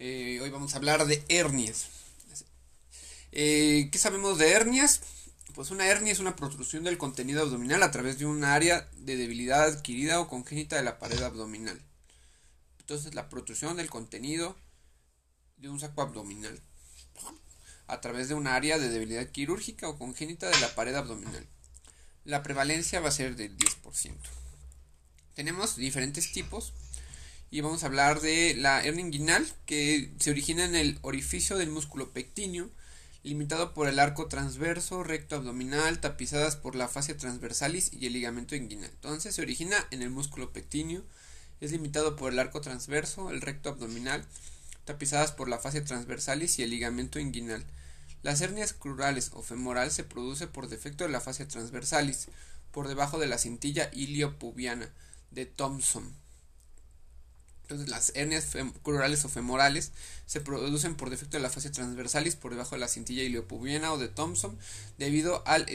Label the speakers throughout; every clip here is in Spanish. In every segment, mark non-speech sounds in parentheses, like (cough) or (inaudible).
Speaker 1: Eh, hoy vamos a hablar de hernias. Eh, ¿Qué sabemos de hernias? Pues una hernia es una protrusión del contenido abdominal a través de un área de debilidad adquirida o congénita de la pared abdominal. Entonces la protrusión del contenido de un saco abdominal a través de un área de debilidad quirúrgica o congénita de la pared abdominal. La prevalencia va a ser del 10%. Tenemos diferentes tipos y vamos a hablar de la hernia inguinal que se origina en el orificio del músculo pectíneo limitado por el arco transverso, recto abdominal, tapizadas por la fascia transversalis y el ligamento inguinal. Entonces se origina en el músculo pectíneo, es limitado por el arco transverso, el recto abdominal, tapizadas por la fascia transversalis y el ligamento inguinal. Las hernias crurales o femoral se produce por defecto de la fascia transversalis, por debajo de la cintilla iliopubiana de Thomson. Entonces las hernias crurales o femorales se producen por defecto de la fascia transversalis por debajo de la cintilla iliopubiana o de Thomson. Debido al,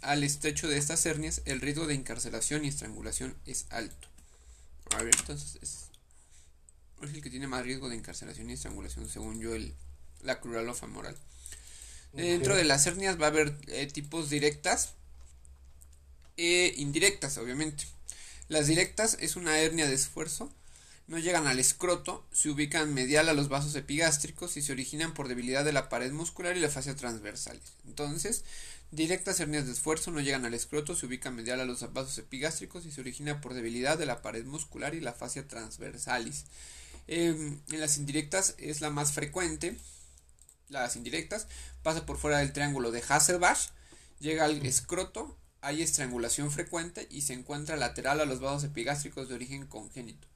Speaker 1: al estrecho de estas hernias, el riesgo de encarcelación y estrangulación es alto. A ver, entonces es, el que tiene más riesgo de encarcelación y estrangulación según yo el, la crural o femoral. Dentro de las hernias va a haber eh, tipos directas e indirectas, obviamente. Las directas es una hernia de esfuerzo no llegan al escroto, se ubican medial a los vasos epigástricos y se originan por debilidad de la pared muscular y la fascia transversales. Entonces, directas hernias de esfuerzo no llegan al escroto, se ubican medial a los vasos epigástricos y se origina por debilidad de la pared muscular y la fascia transversalis. Em, en las indirectas es la más frecuente. Las indirectas pasa por fuera del triángulo de Hasselbach, llega al escroto, hay estrangulación frecuente y se encuentra lateral a los vasos epigástricos de origen congénito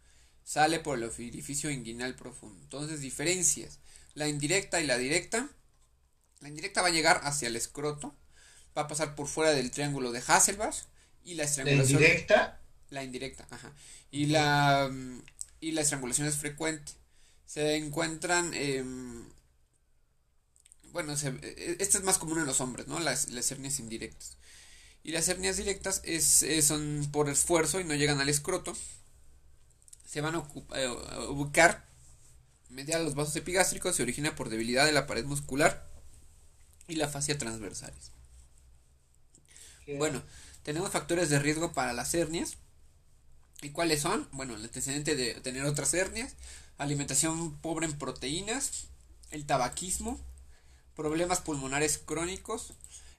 Speaker 1: sale por el orificio inguinal profundo. Entonces, diferencias. La indirecta y la directa. La indirecta va a llegar hacia el escroto. Va a pasar por fuera del triángulo de Hasselbach. Y la estrangulación.
Speaker 2: ¿La indirecta?
Speaker 1: La indirecta, ajá. Y la, y la estrangulación es frecuente. Se encuentran. bueno, esta es más común en los hombres, ¿no? Las, las hernias indirectas. Y las hernias directas es, son por esfuerzo y no llegan al escroto se van a, eh, ubicar medial los vasos epigástricos, se origina por debilidad de la pared muscular y la fascia transversalis. Bueno, tenemos factores de riesgo para las hernias. ¿Y cuáles son? Bueno, el antecedente de tener otras hernias, alimentación pobre en proteínas, el tabaquismo, problemas pulmonares crónicos,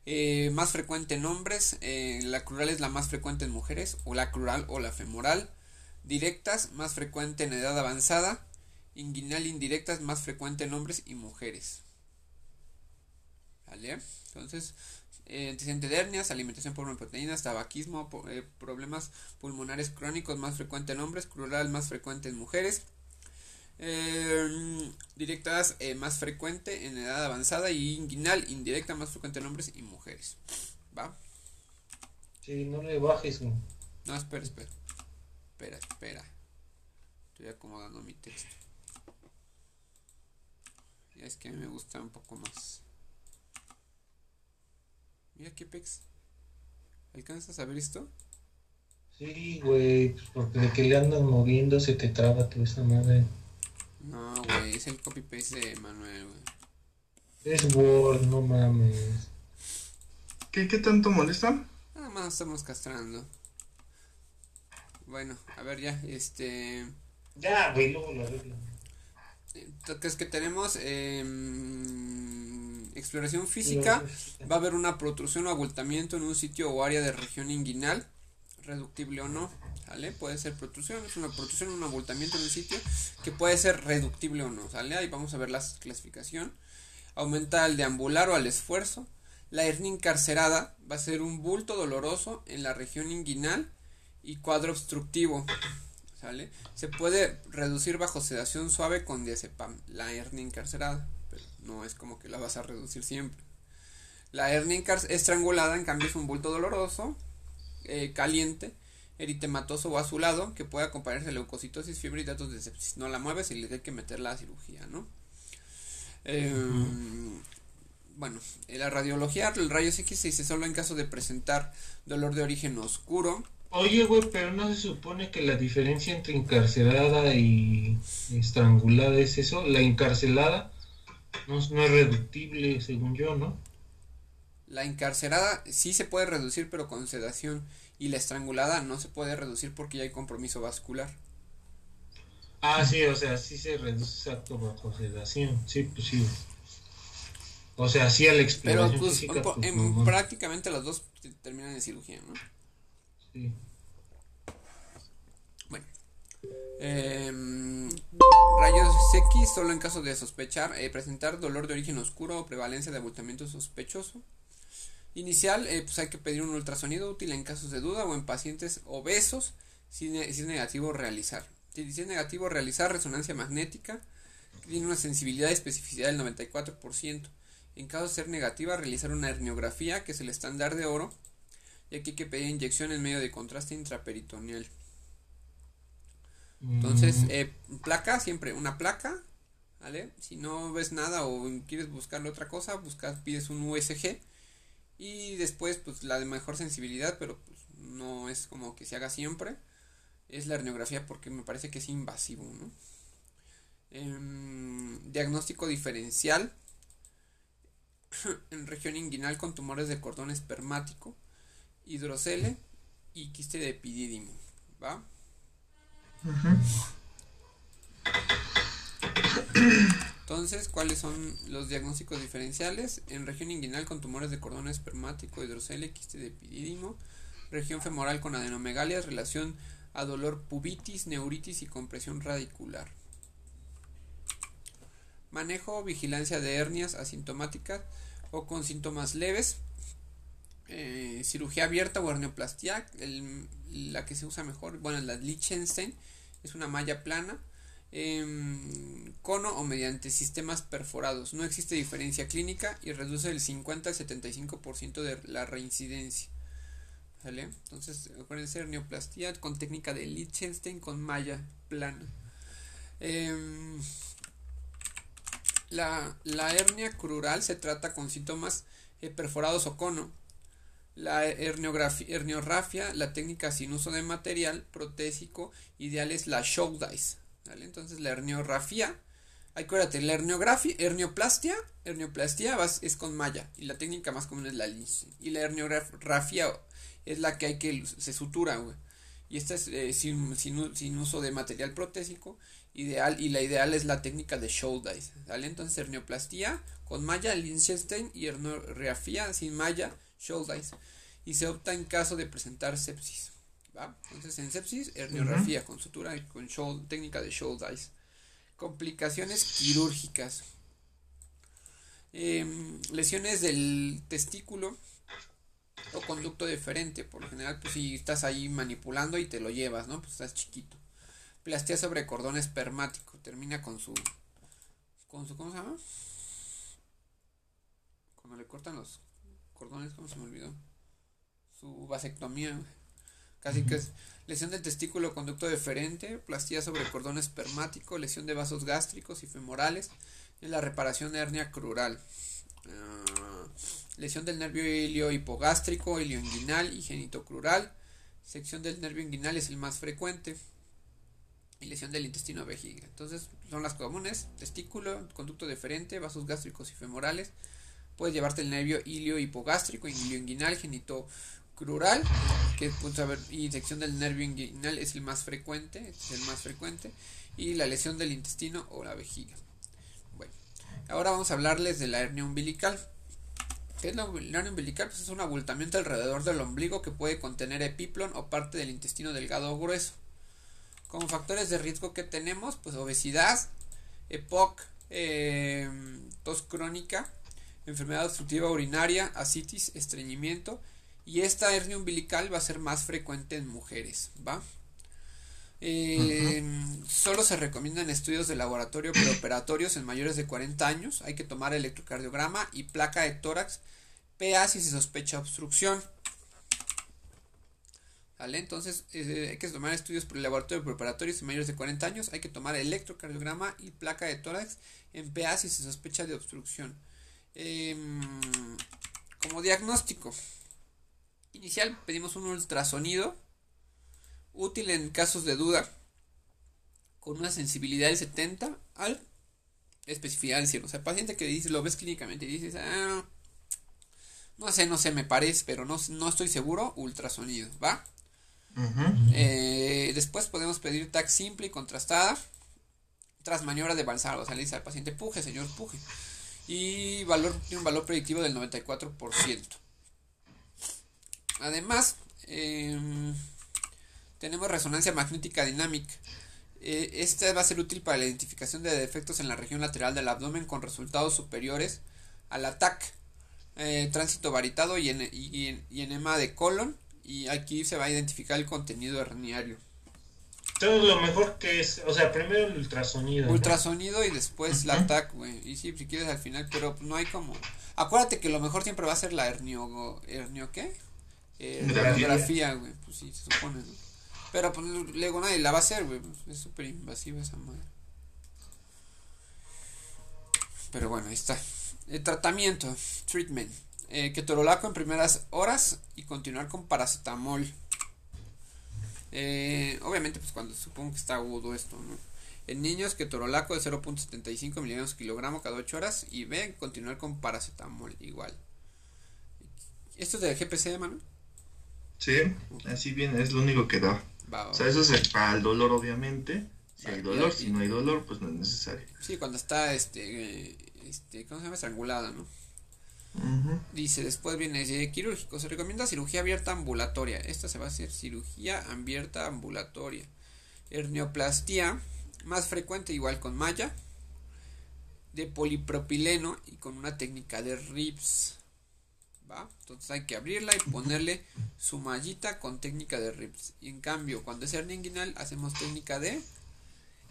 Speaker 1: eh, más frecuente en hombres, eh, la crural es la más frecuente en mujeres, o la crural o la femoral, Directas, más frecuente en edad avanzada. Inguinal indirectas, más frecuente en hombres y mujeres. ¿Vale? Entonces, eh, antecedente de hernias, alimentación por proteínas, tabaquismo, eh, problemas pulmonares crónicos más frecuente en hombres, crural más frecuente en mujeres. Eh, directas más frecuente en edad avanzada y inguinal indirecta más frecuente en hombres y mujeres. ¿Va?
Speaker 2: Sí, no le bajes.
Speaker 1: No, espera, espera. Espera, espera. Estoy acomodando mi texto. Ya es que a mí me gusta un poco más. Mira qué pex. ¿Alcanzas a ver esto?
Speaker 2: Sí, güey, pues porque de que le andan moviendo se te traba toda esa madre.
Speaker 1: No, güey, es el copy paste de Manuel, güey.
Speaker 2: Es Word, no mames.
Speaker 3: ¿Qué, qué tanto molesta?
Speaker 1: Nada más estamos castrando. Bueno, a ver ya, este...
Speaker 2: Ya, güey, luego lo arreglo.
Speaker 1: Es que tenemos eh, exploración física, va a haber una protrusión o abultamiento en un sitio o área de región inguinal, reductible o no, ¿sale? Puede ser protrusión, es una protrusión, un abultamiento en un sitio que puede ser reductible o no, ¿sale? Ahí vamos a ver la clasificación. Aumenta al deambular o al esfuerzo. La hernia encarcerada va a ser un bulto doloroso en la región inguinal y cuadro obstructivo. ¿Sale? Se puede reducir bajo sedación suave con diazepam, la hernia encarcerada, pero no es como que la vas a reducir siempre. La hernia estrangulada, en cambio, es un bulto doloroso, eh, caliente, eritematoso o azulado, que puede acompañarse de leucocitosis, fiebre y datos de sepsis. No la mueves y le hay que meter la cirugía, ¿no? Em, bueno, la radiología, el rayos X se dice solo en caso de presentar dolor de origen oscuro,
Speaker 2: Oye, güey, pero no se supone que la diferencia entre encarcelada y estrangulada es eso. La encarcelada no, no es reductible, según yo, ¿no?
Speaker 1: La encarcelada sí se puede reducir, pero con sedación. Y la estrangulada no se puede reducir porque ya hay compromiso vascular.
Speaker 2: Ah, sí, o sea, sí se reduce exacto bajo sedación. Sí, pues sí. O sea, sí a la
Speaker 1: Pero pues,
Speaker 2: física,
Speaker 1: en-
Speaker 2: pues,
Speaker 1: en prácticamente las dos te- terminan en cirugía, ¿no? Bueno. Em, rayos X solo en caso de sospechar, eh, presentar dolor de origen oscuro o prevalencia de abultamiento sospechoso. Inicial, eh, pues hay que pedir un ultrasonido útil en casos de duda o en pacientes obesos si es negativo realizar. Si si es negativo realizar resonancia magnética, que tiene una sensibilidad y especificidad del 94%. En caso de ser negativa, realizar una herniografía, que es el estándar de oro, y aquí hay que pedir inyección en medio de contraste intraperitoneal. Entonces,
Speaker 2: Mm,
Speaker 1: eh, placa, siempre una placa, ¿vale? Si no ves nada o quieres buscarle otra cosa, buscas, pides un USG y después, pues la de mejor sensibilidad, pero pues no es como que se haga siempre, es la herniografía porque me parece que es invasivo, ¿no? Em, diagnóstico diferencial (clears throat) en región inguinal con tumores de cordón espermático, hidrocele y quiste de epidídimo, ¿va? Entonces, ¿cuáles son los diagnósticos diferenciales? En región inguinal con tumores de cordón espermático, hidrocele, quiste de epidídimo, región femoral con adenomegalias, relación a dolor pubitis, neuritis y compresión radicular. Manejo, vigilancia de hernias asintomáticas o con síntomas leves. Eh, cirugía abierta o hernioplastia, la que se usa mejor, bueno, la Liechtenstein, es una malla plana, em, cono o mediante sistemas perforados. No existe diferencia clínica y reduce el 50 al 75% de la reincidencia. ¿Vale? Entonces, acuérdense, hernioplastia con técnica de Liechtenstein con malla plana. Em, la, la hernia crural se trata con síntomas eh, perforados o cono. La herniorrafia, la técnica sin uso de material protésico ideal es la shock dice. ¿vale? Entonces la herniorrafía, acuérdate, la hernioplastia, hernioplastia vas- es con malla y la técnica más común es la lince. Y la herniorrafia es la que hay que se sutura, güey. Y esta es eh, sin, sin, uso de material protésico ideal y la ideal es la técnica de show dice, ¿vale? Entonces hernioplastia con malla, Liechtenstein y herniorrafia sin malla, dice. Y se opta en caso de presentar sepsis, ¿va? Entonces en sepsis, herniorrafia con sutura y con show, técnica de dice. Complicaciones quirúrgicas. Em, lesiones del testículo o conducto deferente. Por lo general, pues si estás ahí manipulando y te lo llevas, ¿no? Pues estás chiquito. Plastía sobre cordón espermático. Termina con su. Con su. ¿Cómo se llama? Cuando le cortan los cordones, ¿cómo se me olvidó? Su vasectomía. Casi que es lesión del testículo conducto deferente, plastía sobre cordón espermático, lesión de vasos gástricos y femorales, y la reparación de hernia crural. Ah, lesión del nervio ilio hipogástrico, ilioinguinal y genitocrural. Sección del nervio inguinal es el más frecuente. Y lesión del intestino vejiga. Entonces son las comunes: testículo, conducto deferente, vasos gástricos y femorales. Puedes llevarte el nervio ilio hipogástrico, ilioinguinal, genitocrural, que pues, a ver, del nervio inguinal es el más frecuente, es el más frecuente, y la lesión del intestino o la vejiga. Bueno, ahora vamos a hablarles de la hernia umbilical. ¿Qué es la hernia umbilical? Pues es un abultamiento alrededor del ombligo que puede contener epiplon o parte del intestino delgado o grueso. Como factores de riesgo que tenemos, pues obesidad, EPOC, eh, tos crónica, enfermedad obstructiva urinaria, asitis, estreñimiento y esta hernia umbilical va a ser más frecuente en mujeres, ¿va? Eh, Solo se recomiendan estudios de laboratorio preoperatorios en mayores de 40 años. Hay que tomar electrocardiograma y placa de tórax PA si se sospecha obstrucción. ¿Vale? Entonces eh, hay que tomar estudios por el laboratorio preparatorios en mayores de 40 años. Hay que tomar electrocardiograma y placa de tórax en PA si se sospecha de obstrucción. Em, como diagnóstico inicial pedimos un ultrasonido Útil en casos de duda. Con una sensibilidad del 70 al especificidad del 100. O sea, paciente que dice, lo ves clínicamente y dices, ah, no sé, no sé, me parece, pero no, no estoy seguro, ultrasonido, ¿va? eh, después podemos pedir TAC simple y contrastada tras maniobra de balsado. O sea, le dice al paciente, puje, señor, puje. Y valor, tiene un valor predictivo del 94%. Además, eh, tenemos resonancia magnética dinámica. Eh, esta va a ser útil para la identificación de defectos en la región lateral del abdomen con resultados superiores al ataque, eh, tránsito varitado y, y, enema de colon. Y aquí se va a identificar el contenido herniario.
Speaker 2: Entonces lo mejor que es, o sea, primero el ultrasonido.
Speaker 1: Ultrasonido ¿no? y después la TAC, güey. Y sí, si quieres al final, pero no hay como... Acuérdate que lo mejor siempre va a ser la hernio... ¿Hernio qué? Eh, radiografía, güey. Pues sí, se supone, ¿no? Pero pues luego nadie la va a hacer, güey. Es súper invasiva esa madre. Pero bueno, ahí está. El tratamiento, treatment. Eh, ketorolaco en primeras horas y continuar con paracetamol. Eh, obviamente, pues cuando supongo que está agudo esto, ¿no? En niños, ketorolaco de 0.75 miligramos kilogramo cada 8 horas. Y B, continuar con paracetamol igual. ¿Esto es del GPC, mano?
Speaker 3: Sí, así bien, es lo único que da. Va, o sea, eso es para el dolor, obviamente. Si hay dolor, si no hay dolor, pues no es necesario.
Speaker 1: Sí, cuando está, este, este ¿cómo se llama? Estrangulada, ¿no? Dice, después viene dice, quirúrgico. Se recomienda cirugía abierta ambulatoria. Esta se va a hacer cirugía abierta ambulatoria. Hernioplastia, más frecuente, igual con malla, de polipropileno y con una técnica de RIPS. ¿Va? Entonces hay que abrirla y ponerle su mallita con técnica de rips. Y en cambio, cuando es hernia inguinal, hacemos técnica de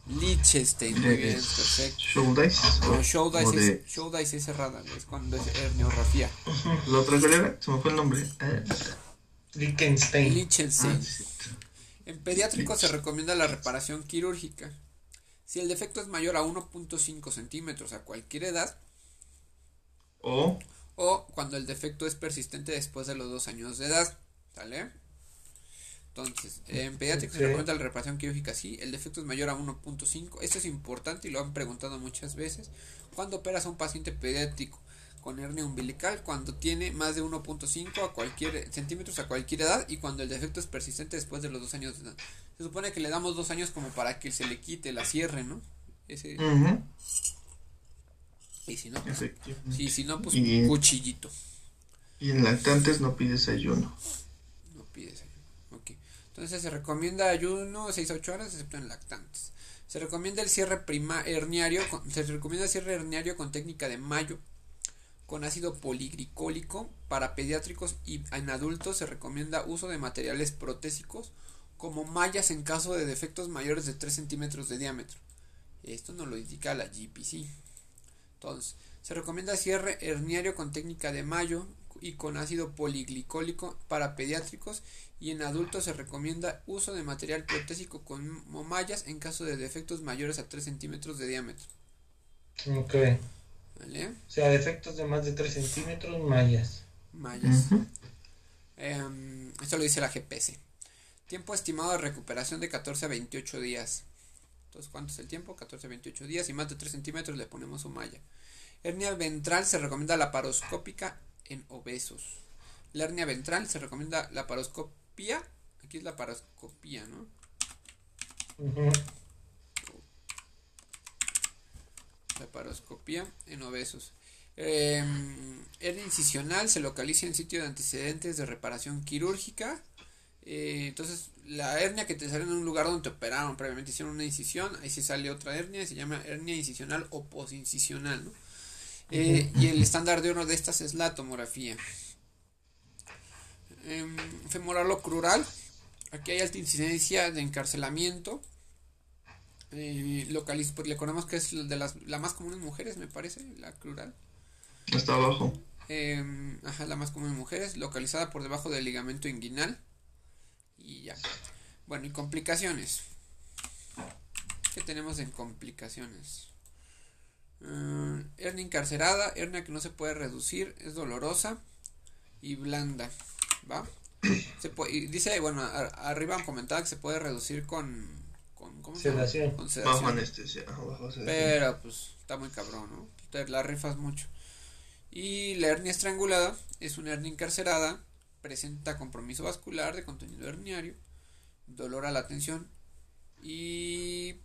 Speaker 1: Liechtenstein. Muy bien, perfecto.
Speaker 3: Show dice.
Speaker 1: No, show dice, de... es, show dice es cerrada, es cuando es herniografía.
Speaker 3: ¿La otra cuál era? Se me fue el nombre. Eh.
Speaker 2: Liechtenstein.
Speaker 1: Liechtenstein. Ah, en pediátrico se recomienda la reparación quirúrgica. Si el defecto es mayor a 1.5 centímetros a cualquier edad,
Speaker 3: o
Speaker 1: o cuando el defecto es persistente después de los dos años de edad. ¿Sale? Entonces, en pediátrico okay. se recomienda la reparación quirúrgica sí, el defecto es mayor a 1.5. Esto es importante y lo han preguntado muchas veces. Cuando operas a un paciente pediátrico con hernia umbilical, cuando tiene más de 1.5 a cualquier centímetros a cualquier edad y cuando el defecto es persistente después de los dos años de edad. Se supone que le damos dos años como para que se le quite la cierre, ¿no? Ese. Uh -huh. Y si no, pues, sí, si no, pues
Speaker 3: y,
Speaker 1: un cuchillito.
Speaker 3: Y en lactantes no pides ayuno.
Speaker 1: No pides ayuno. Entonces se recomienda ayuno 6 a 8 horas, excepto en lactantes. Se recomienda el cierre prima herniario. Con, se recomienda el cierre herniario con técnica de mayo. Con ácido poliglicólico. Para pediátricos y en adultos se recomienda uso de materiales protésicos. Como mallas en caso de defectos mayores de 3 centímetros de diámetro. Esto nos lo indica la GPC. Entonces, se recomienda cierre herniario con técnica de mayo y con ácido poliglicólico para pediátricos y en adultos se recomienda uso de material protésico con mallas en caso de defectos mayores a 3 centímetros de diámetro.
Speaker 2: Ok.
Speaker 1: ¿Vale?
Speaker 2: O sea, defectos de más de 3 centímetros, mallas.
Speaker 1: Mallas. Uh -huh. eh, esto lo dice la GPS. Tiempo estimado de recuperación de 14 a 28 días. Entonces, ¿cuánto es el tiempo? 14 a 28 días y más de 3 centímetros le ponemos su malla. Hernia ventral se recomienda la paroscópica en obesos. La hernia ventral se recomienda la paroscopía. Aquí es la paroscopía, ¿no? La paroscopía en obesos. Eh, hernia incisional se localiza en sitio de antecedentes de reparación quirúrgica. Eh, entonces, la hernia que te sale en un lugar donde te operaron previamente, hicieron una incisión, ahí sí sale otra hernia, se llama hernia incisional o posincisional, ¿no? Eh, y el estándar de oro de estas es la tomografía. Eh, femoral o crural, aquí hay alta incidencia de encarcelamiento. Eh, localiz pues le conocemos que es de las la más común en mujeres, me parece, la crural.
Speaker 3: Está abajo.
Speaker 1: Eh, ajá, la más común en mujeres, localizada por debajo del ligamento inguinal. Y ya. Bueno, y complicaciones. ¿Qué tenemos en complicaciones? Uh, hernia encarcerada, hernia que no se puede reducir, es dolorosa y blanda. ¿Va? (clears throat) Se puede, dice, bueno, arriba comentaba que se puede reducir con. con ¿Cómo
Speaker 2: sedación.
Speaker 3: Con sedación. Bajo anestesia. Bajo
Speaker 1: Pero pues está muy cabrón, ¿no? Te la rifas mucho. Y la hernia estrangulada es una hernia encarcerada, presenta compromiso vascular de contenido herniario, dolor a la tensión y,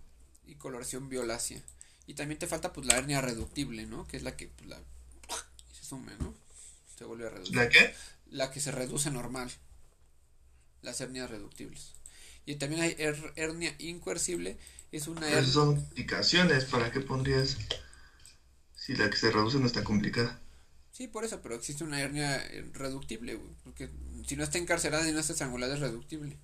Speaker 1: y coloración violácea. Y también te falta pues la hernia reductible, ¿no? Que es la que pues, la, se sume, ¿no? Se vuelve a reducir.
Speaker 3: ¿La qué?
Speaker 1: La que se reduce normal. Las hernias reductibles. Y también hay hernia incoercible. Es una
Speaker 3: hernia... son indicaciones. ¿Para qué pondrías? Si la que se reduce no está complicada.
Speaker 1: Sí, por eso, pero existe una hernia eh, reductible, Porque si no está encarcelada y no está estrangulada es reductible.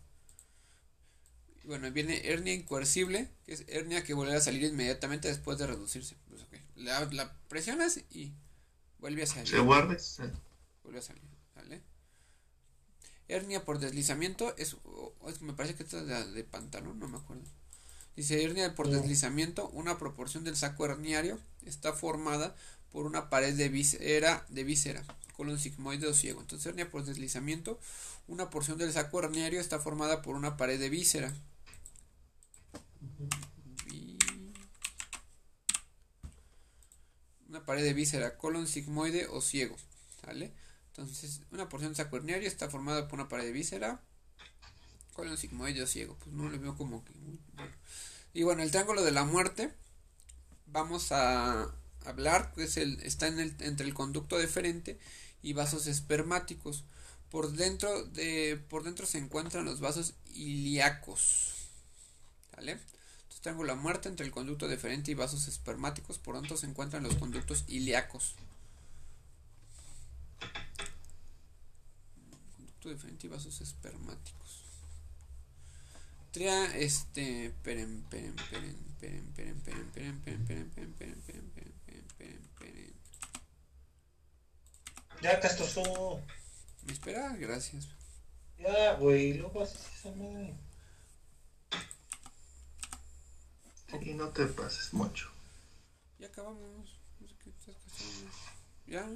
Speaker 1: Bueno, viene hernia incoercible, que es hernia que vuelve a salir inmediatamente después de reducirse. Pues, la, presionas y vuelve a salir.
Speaker 3: Se guarda.
Speaker 1: Vuelve a salir, ¿vale? Hernia por deslizamiento es, me parece que esta es de, de pantalón, no me acuerdo. Dice hernia por deslizamiento, una proporción del saco herniario está formada por una pared de víscera, de víscera, colon sigmoide o ciego. Entonces, hernia por deslizamiento, una porción del saco herniario está formada por una pared de víscera. Una pared de víscera, colon sigmoide o ciego. ¿Sale? Entonces, una porción herniario está formada por una pared de víscera, colon sigmoide o ciego. Pues no lo veo como que. Y bueno, el triángulo de la muerte. Vamos a hablar, pues el, está en el, entre el conducto deferente y vasos espermáticos. Por dentro, de, por dentro se encuentran los vasos ilíacos. ¿Vale? Entonces tengo la muerte entre el conducto deferente y vasos espermáticos. Por dentro se encuentran los conductos ilíacos. Conducto deferente y vasos espermáticos. Tria, este, peren, peren, peren, peren, peren, peren, peren, peren, peren, peren, peren, peren, peren,
Speaker 2: Ya, castroso.
Speaker 1: ¿Me espera? Gracias.
Speaker 2: Ya, güey, luego haces esa madre.
Speaker 3: Y no te pases mucho.
Speaker 1: Ya acabamos. Ya,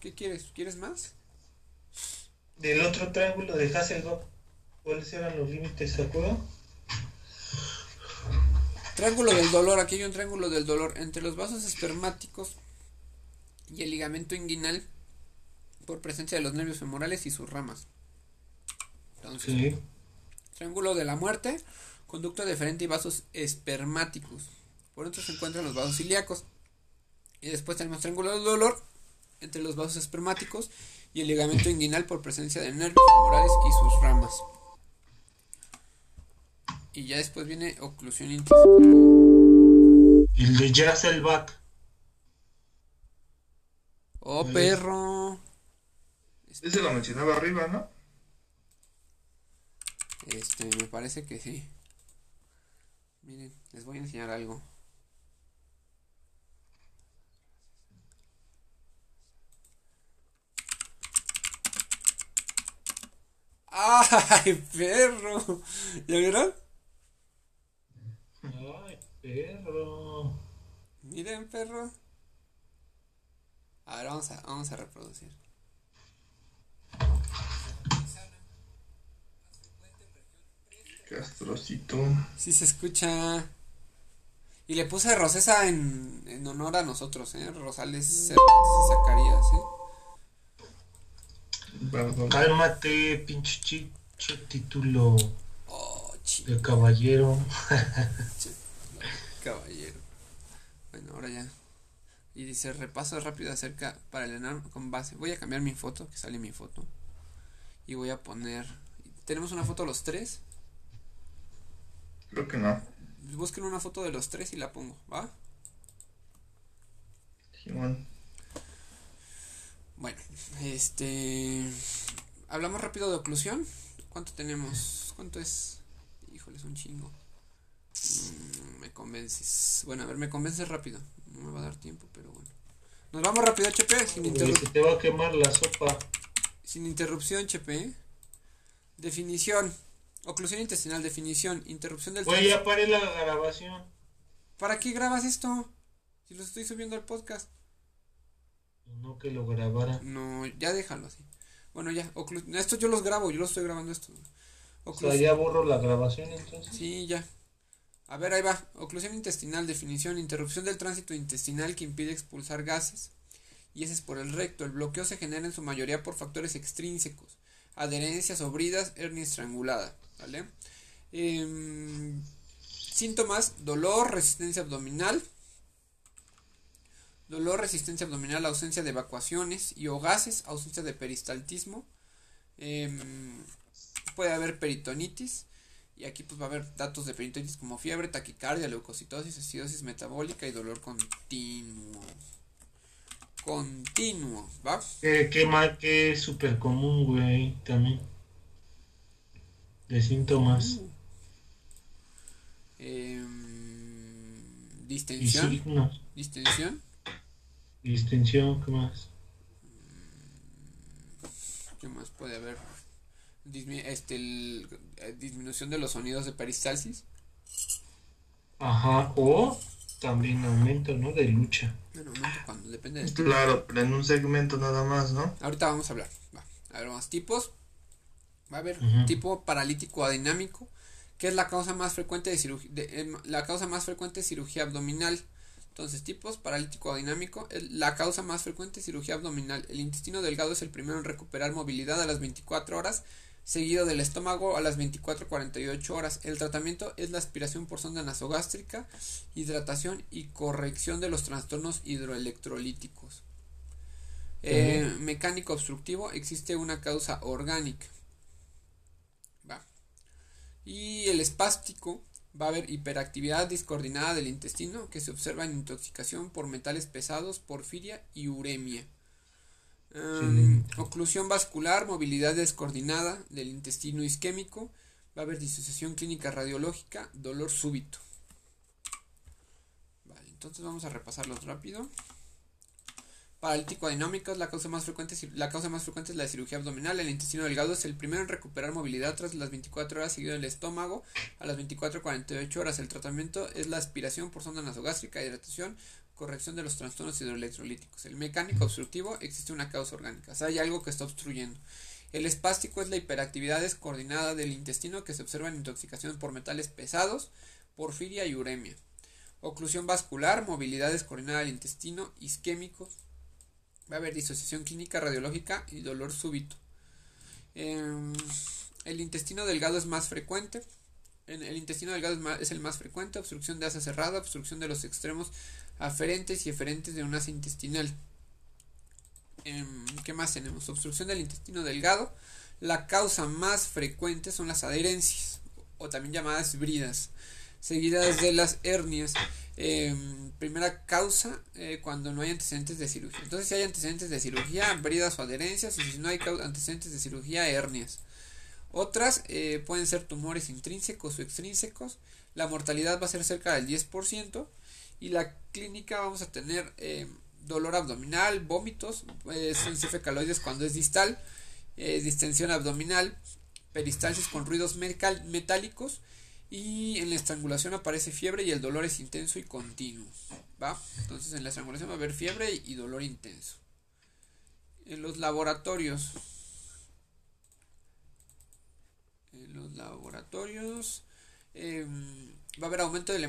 Speaker 1: ¿qué quieres? ¿Quieres más?
Speaker 2: Del otro triángulo de Hasselhoff, ¿cuáles eran los límites, ¿se acuerdan?
Speaker 1: Triángulo del dolor, aquí hay un triángulo del dolor entre los vasos espermáticos y el ligamento inguinal por presencia de los nervios femorales y sus ramas. Entonces, triángulo de la muerte, conducto deferente y vasos espermáticos. Por dentro se encuentran los vasos ilíacos. Y después tenemos triángulo del dolor entre los vasos espermáticos y el ligamento inguinal por presencia de nervios femorales y sus ramas. Y ya después viene oclusión intestinal.
Speaker 2: El de Jasselbach.
Speaker 1: Oh, perro.
Speaker 3: Ese lo mencionaba arriba, ¿no?
Speaker 1: Este, me parece que sí. Miren, les voy a enseñar algo. ¡Ay, perro! ¿Ya vieron?
Speaker 2: Ay, perro.
Speaker 1: Miren, perro. A ver, vamos a, vamos a reproducir.
Speaker 3: Castrocito.
Speaker 1: Sí se escucha. Y le puse Rosesa en, en honor a nosotros, ¿eh? Rosales Zacarías,
Speaker 2: ¿eh? Cálmate, pinche título. Oh, de caballero. (laughs)
Speaker 1: caballero. Bueno, ahora ya. Y dice, repaso rápido acerca para el enano con base. Voy a cambiar mi foto, que sale mi foto. Y voy a poner... ¿Tenemos una foto los tres?
Speaker 3: Creo que no.
Speaker 1: Busquen una foto de los tres y la pongo, ¿va? Bueno, este... Hablamos rápido de oclusión. ¿Cuánto tenemos? ¿Cuánto es? Híjole, es un chingo. Mm, me convences. Bueno, a ver, me convences rápido. No me va a dar tiempo, pero bueno. Nos vamos rápido, HP, sin
Speaker 2: interrupción. te va a quemar la sopa.
Speaker 1: Sin interrupción, HP. Definición. Oclusión intestinal, definición. Interrupción del...
Speaker 2: Oye, ya paré la grabación.
Speaker 1: ¿Para qué grabas esto? Si lo estoy subiendo al podcast.
Speaker 2: No que lo grabara.
Speaker 1: No, ya déjalo así. Bueno, ya, esto yo los grabo, yo los estoy grabando esto.
Speaker 2: O sea, ya borro la grabación entonces.
Speaker 1: Sí, ya. A ver, ahí va. Oclusión intestinal, definición, interrupción del tránsito intestinal que impide expulsar gases y ese es por el recto. El bloqueo se genera en su mayoría por factores extrínsecos, adherencias o bridas, hernia estrangulada. ¿vale? Em, síntomas, dolor, resistencia abdominal, dolor, resistencia abdominal, ausencia de evacuaciones y o gases, ausencia de peristaltismo, em, puede haber peritonitis, y aquí pues va a haber datos de peritonitis como fiebre, taquicardia, leucocitosis, acidosis metabólica y dolor continuo. Continuo, ¿va?
Speaker 2: qué mal, que es súper común, güey, también. De síntomas. Uh.
Speaker 1: Em, distensión. Distensión.
Speaker 2: Distensión, ¿qué más?
Speaker 1: ¿Qué más puede haber? este, eh, disminución de los sonidos de peristalsis.
Speaker 2: Ajá, o también aumento, ¿no? De lucha.
Speaker 1: Bueno, aumento cuando, depende de...
Speaker 3: Claro, pero en un segmento nada más, ¿no?
Speaker 1: Ahorita vamos a hablar. Va. A ver, más tipos. Va a haber tipo paralítico adinámico, que es la causa más frecuente de cirugía, em, la causa más frecuente de cirugía abdominal. Entonces, tipos paralítico dinámico, la causa más frecuente de cirugía abdominal. El intestino delgado es el primero en recuperar movilidad a las 24 horas seguido del estómago a las 24-48 horas. El tratamiento es la aspiración por sonda nasogástrica, hidratación y corrección de los trastornos hidroelectrolíticos. Eh, mecánico obstructivo, existe una causa orgánica. Y el espástico, va a haber hiperactividad discoordinada del intestino que se observa en intoxicación por metales pesados, porfiria y uremia. Em, oclusión vascular, movilidad descoordinada del intestino isquémico, va a haber disociación clínica radiológica, dolor súbito. Vale, entonces vamos a repasarlos rápido. Paralítico dinámico la causa más frecuente la causa más frecuente es la cirugía abdominal. El intestino delgado es el primero en recuperar movilidad tras las 24 horas seguido del estómago a las 24 48 horas. El tratamiento es la aspiración por sonda nasogástrica, hidratación, corrección de los trastornos hidroelectrolíticos. El mecánico obstructivo existe una causa orgánica, o sea, hay algo que está obstruyendo. El espástico es la hiperactividad descoordinada del intestino que se observa en intoxicación por metales pesados, porfiria y uremia. Oclusión vascular, movilidad descoordinada del intestino, isquémico, va a haber disociación clínica radiológica y dolor súbito. Em, el intestino delgado es más frecuente. el intestino delgado es, el más frecuente. Obstrucción de asa cerrada, obstrucción de los extremos aferentes y eferentes de un asa intestinal. Em, ¿Qué más tenemos? Obstrucción del intestino delgado. La causa más frecuente son las adherencias, o también llamadas bridas, seguidas de las hernias. Em, primera causa eh, cuando no hay antecedentes de cirugía. Entonces, si hay antecedentes de cirugía, bridas o adherencias, y si no hay antecedentes de cirugía, hernias. Otras eh, pueden ser tumores intrínsecos o extrínsecos. La mortalidad va a ser cerca del 10%. Y la clínica vamos a tener eh, dolor abdominal, vómitos, eh, caloides cuando es distal, eh, distensión abdominal, peristalsis con ruidos metálicos y en la estrangulación aparece fiebre y el dolor es intenso y continuo. ¿va? Entonces en la estrangulación va a haber fiebre y dolor intenso. En los laboratorios. En los laboratorios em, va a haber aumento del de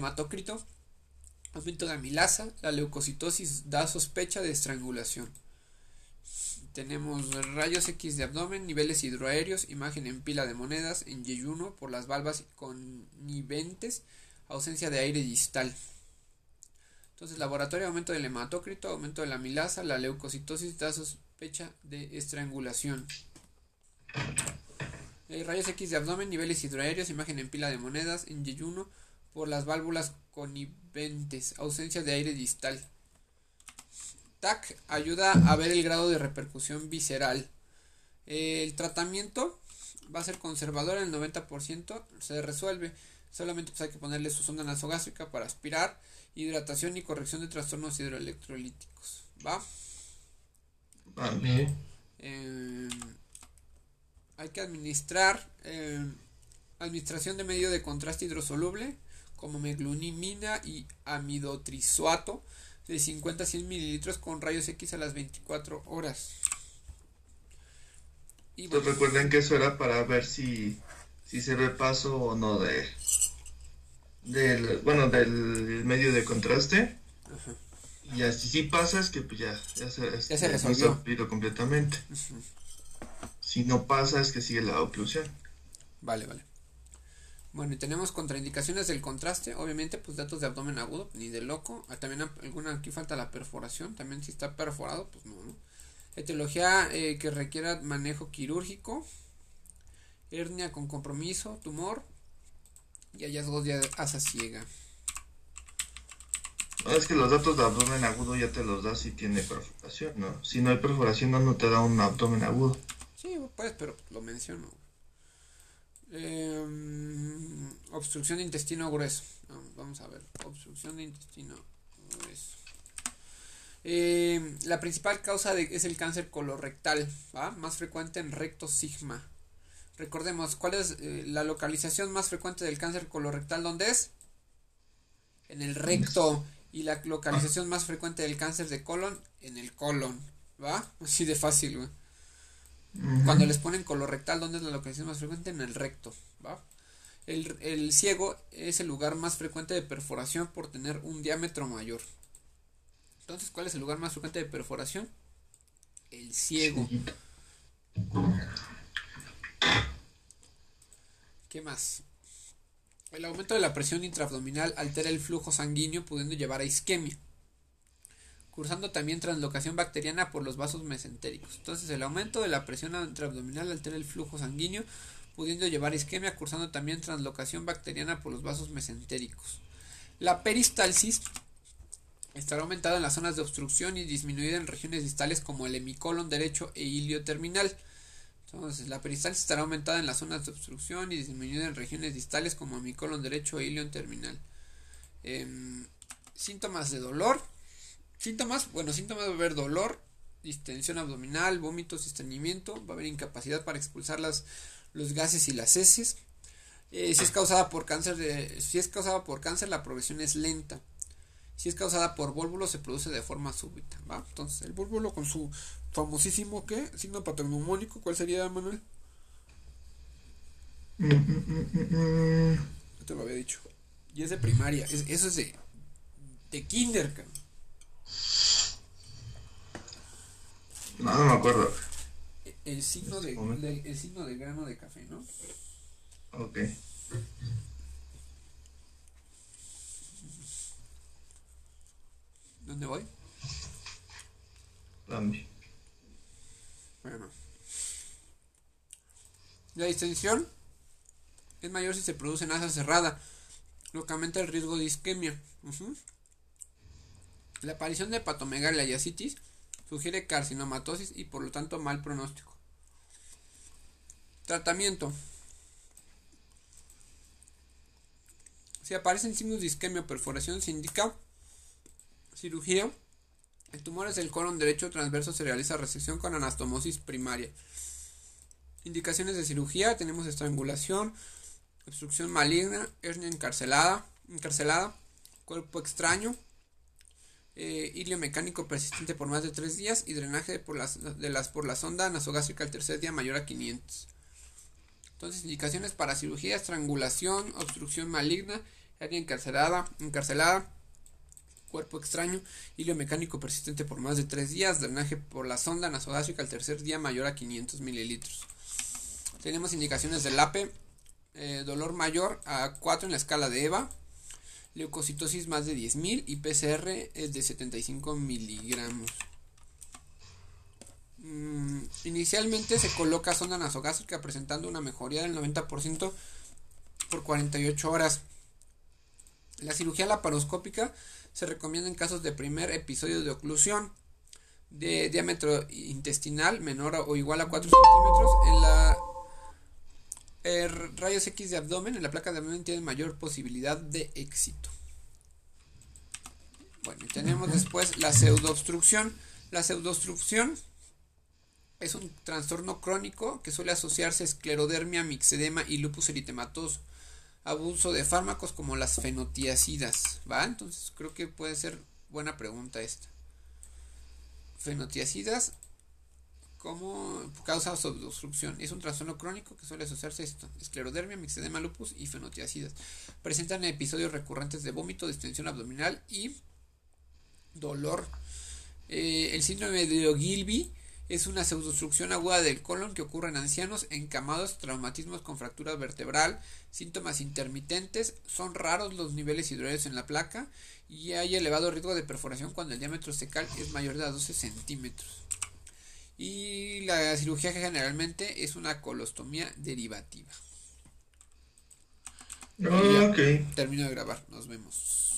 Speaker 1: amilasa, la leucocitosis da sospecha de estrangulación. Tenemos rayos X de abdomen, niveles hidroaéreos, imagen en pila de monedas, en yeyuno por las valvas conniventes, ausencia de aire distal. Entonces, laboratorio, aumento del hematócrito, aumento de la amilasa, la leucocitosis da sospecha de estrangulación. Eh, rayos X de abdomen, niveles hidroaéreos, imagen en pila de monedas, en yeyuno por las válvulas coniventes, ausencia de aire distal. TAC ayuda a ver el grado de repercusión visceral. El tratamiento va a ser conservador, el 90% se resuelve. Solamente pues, hay que ponerle su sonda nasogástrica para aspirar, hidratación y corrección de trastornos hidroelectrolíticos. ¿Va? Eh, hay que administrar eh, administración de medio de contraste hidrosoluble como meglunimina y amidotrisuato de 50 a 100 mililitros con rayos X a las 24 horas.
Speaker 3: Y recuerden que eso era para ver si, si se ve paso o no de del bueno del medio de contraste. Y así si pasa es que pues ya, ya se, ya se resolvió completamente. Si no pasa es que sigue la oclusión.
Speaker 1: Vale, vale. Bueno, y tenemos contraindicaciones del contraste, obviamente, pues datos de abdomen agudo, ni de loco. Ah, también alguna, aquí falta la perforación, también si está perforado, pues no, ¿no? Etiología eh, que requiera manejo quirúrgico, hernia con compromiso, tumor y hallazgos de asa ciega.
Speaker 3: es que los datos de abdomen agudo ya te los da si tiene perforación, ¿no? Si no hay perforación no, no te da un abdomen agudo.
Speaker 1: Sí, pues, pero lo menciono. Em, obstrucción de intestino grueso. Vamos a ver. Obstrucción de intestino grueso. Em, la principal causa es el cáncer colorectal, más frecuente en recto sigma. Recordemos, ¿cuál es eh, la localización más frecuente del cáncer colorectal? ¿Dónde es? En el recto. Y la localización más frecuente del cáncer de colon, en el colon. ¿Va? Así de fácil, güey. Cuando les ponen colorectal, ¿dónde es la localización más frecuente? En el recto, ¿va? El, ciego es el lugar más frecuente de perforación por tener un diámetro mayor. Entonces, ¿cuál es el lugar más frecuente de perforación? El ciego. ¿Qué más? El aumento de la presión intraabdominal altera el flujo sanguíneo pudiendo llevar a isquemia cursando también translocación bacteriana por los vasos mesentéricos. Entonces el aumento de la presión intraabdominal altera el flujo sanguíneo, pudiendo llevar isquemia, cursando también translocación bacteriana por los vasos mesentéricos. La peristalsis estará aumentada en las zonas de obstrucción y disminuida en regiones distales como el hemicolon derecho e ilio terminal. Entonces, la peristalsis estará aumentada en las zonas de obstrucción y disminuida en regiones distales como hemicolon derecho e ilio terminal. Em, síntomas de dolor, Síntomas, bueno, síntomas va a haber dolor, distensión abdominal, vómitos, estreñimiento, va a haber incapacidad para expulsar las, los gases y las heces. Eh, si es causada por cáncer de, si es causada por cáncer, la progresión es lenta. Si es causada por vólvulo, se produce de forma súbita, ¿va? Entonces, el vólvulo con su famosísimo, ¿qué? Signo paternomónico, ¿cuál sería, Manuel? Mm, mm, mm, te lo había dicho. Y es de primaria, eso es de, de kinder,
Speaker 3: no, no me acuerdo.
Speaker 1: El signo de, el signo de grano de café, ¿no?
Speaker 3: Ok.
Speaker 1: ¿Dónde voy?
Speaker 3: ¿Dónde?
Speaker 1: Bueno. La distensión es mayor si se produce en asa cerrada, lo que aumenta el riesgo de isquemia. La aparición de hepatomegalia y asitis sugiere carcinomatosis y por lo tanto mal pronóstico. Tratamiento. Si aparecen signos de isquemia o perforación, se indica cirugía. En tumores del colon derecho transverso se realiza resección con anastomosis primaria. Indicaciones de cirugía: tenemos estrangulación, obstrucción maligna, hernia encarcelada, encarcelada, cuerpo extraño, eh, hilio mecánico persistente por más de 3 días y drenaje por las, de las, por la sonda nasogástrica el tercer día mayor a 500. Entonces, indicaciones para cirugía, estrangulación, obstrucción maligna, hernia encarcelada, encarcelada, cuerpo extraño, hilio mecánico persistente por más de 3 días, drenaje por la sonda nasogástrica el tercer día mayor a 500 mililitros. Tenemos indicaciones del APE, eh, dolor mayor a 4 en la escala de EVA, leucocitosis más de 10.000 y PCR es de 75 miligramos. Mm, inicialmente se coloca sonda nasogástrica presentando una mejoría del 90% por 48 horas. La cirugía laparoscópica se recomienda en casos de primer episodio de oclusión de diámetro intestinal menor o igual a 4 centímetros en la rayos X de abdomen en la placa de abdomen tiene mayor posibilidad de éxito. Bueno, y tenemos después la pseudoobstrucción. La pseudoobstrucción es un trastorno crónico que suele asociarse a esclerodermia, mixedema y lupus eritematoso. Abuso de fármacos como las fenotiacidas, ¿va? Entonces creo que puede ser buena pregunta esta. Fenotiacidas como causa obstrucción. Es un trastorno crónico que suele asociarse a esto, esclerodermia, mixedema lupus y fenotiacidas. Presentan episodios recurrentes de vómito, distensión abdominal y dolor. Eh, el síndrome de Ogilvy es una pseudoobstrucción aguda del colon que ocurre en ancianos, encamados, traumatismos con fractura vertebral, síntomas intermitentes, son raros los niveles hidroides en la placa y hay elevado riesgo de perforación cuando el diámetro secal es mayor de 12 centímetros. Y la cirugía generalmente es una colostomía derivativa.
Speaker 3: ok.
Speaker 1: Termino de grabar, nos vemos.